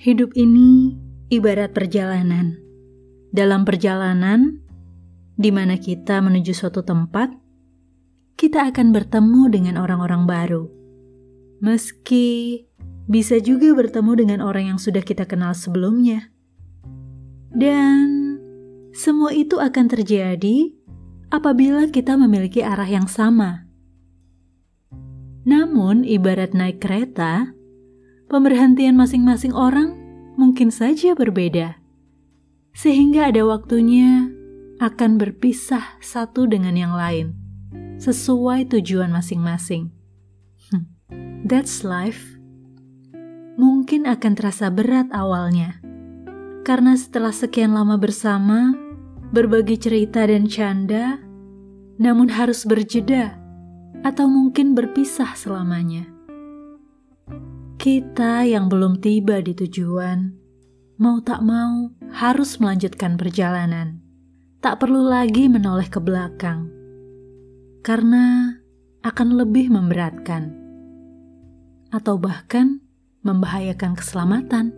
Hidup ini ibarat perjalanan. Dalam perjalanan, di mana kita menuju suatu tempat, kita akan bertemu dengan orang-orang baru. Meski bisa juga bertemu dengan orang yang sudah kita kenal sebelumnya. Dan semua itu akan terjadi apabila kita memiliki arah yang sama. Namun, ibarat naik kereta, pemberhentian masing-masing orang mungkin saja berbeda, sehingga ada waktunya akan berpisah satu dengan yang lain sesuai tujuan masing-masing. Hmm, that's life. Mungkin akan terasa berat awalnya, karena setelah sekian lama bersama, berbagi cerita dan canda, namun harus berjeda atau mungkin berpisah selamanya. Kita yang belum tiba di tujuan, mau tak mau harus melanjutkan perjalanan. Tak perlu lagi menoleh ke belakang, karena akan lebih memberatkan, atau bahkan membahayakan keselamatan.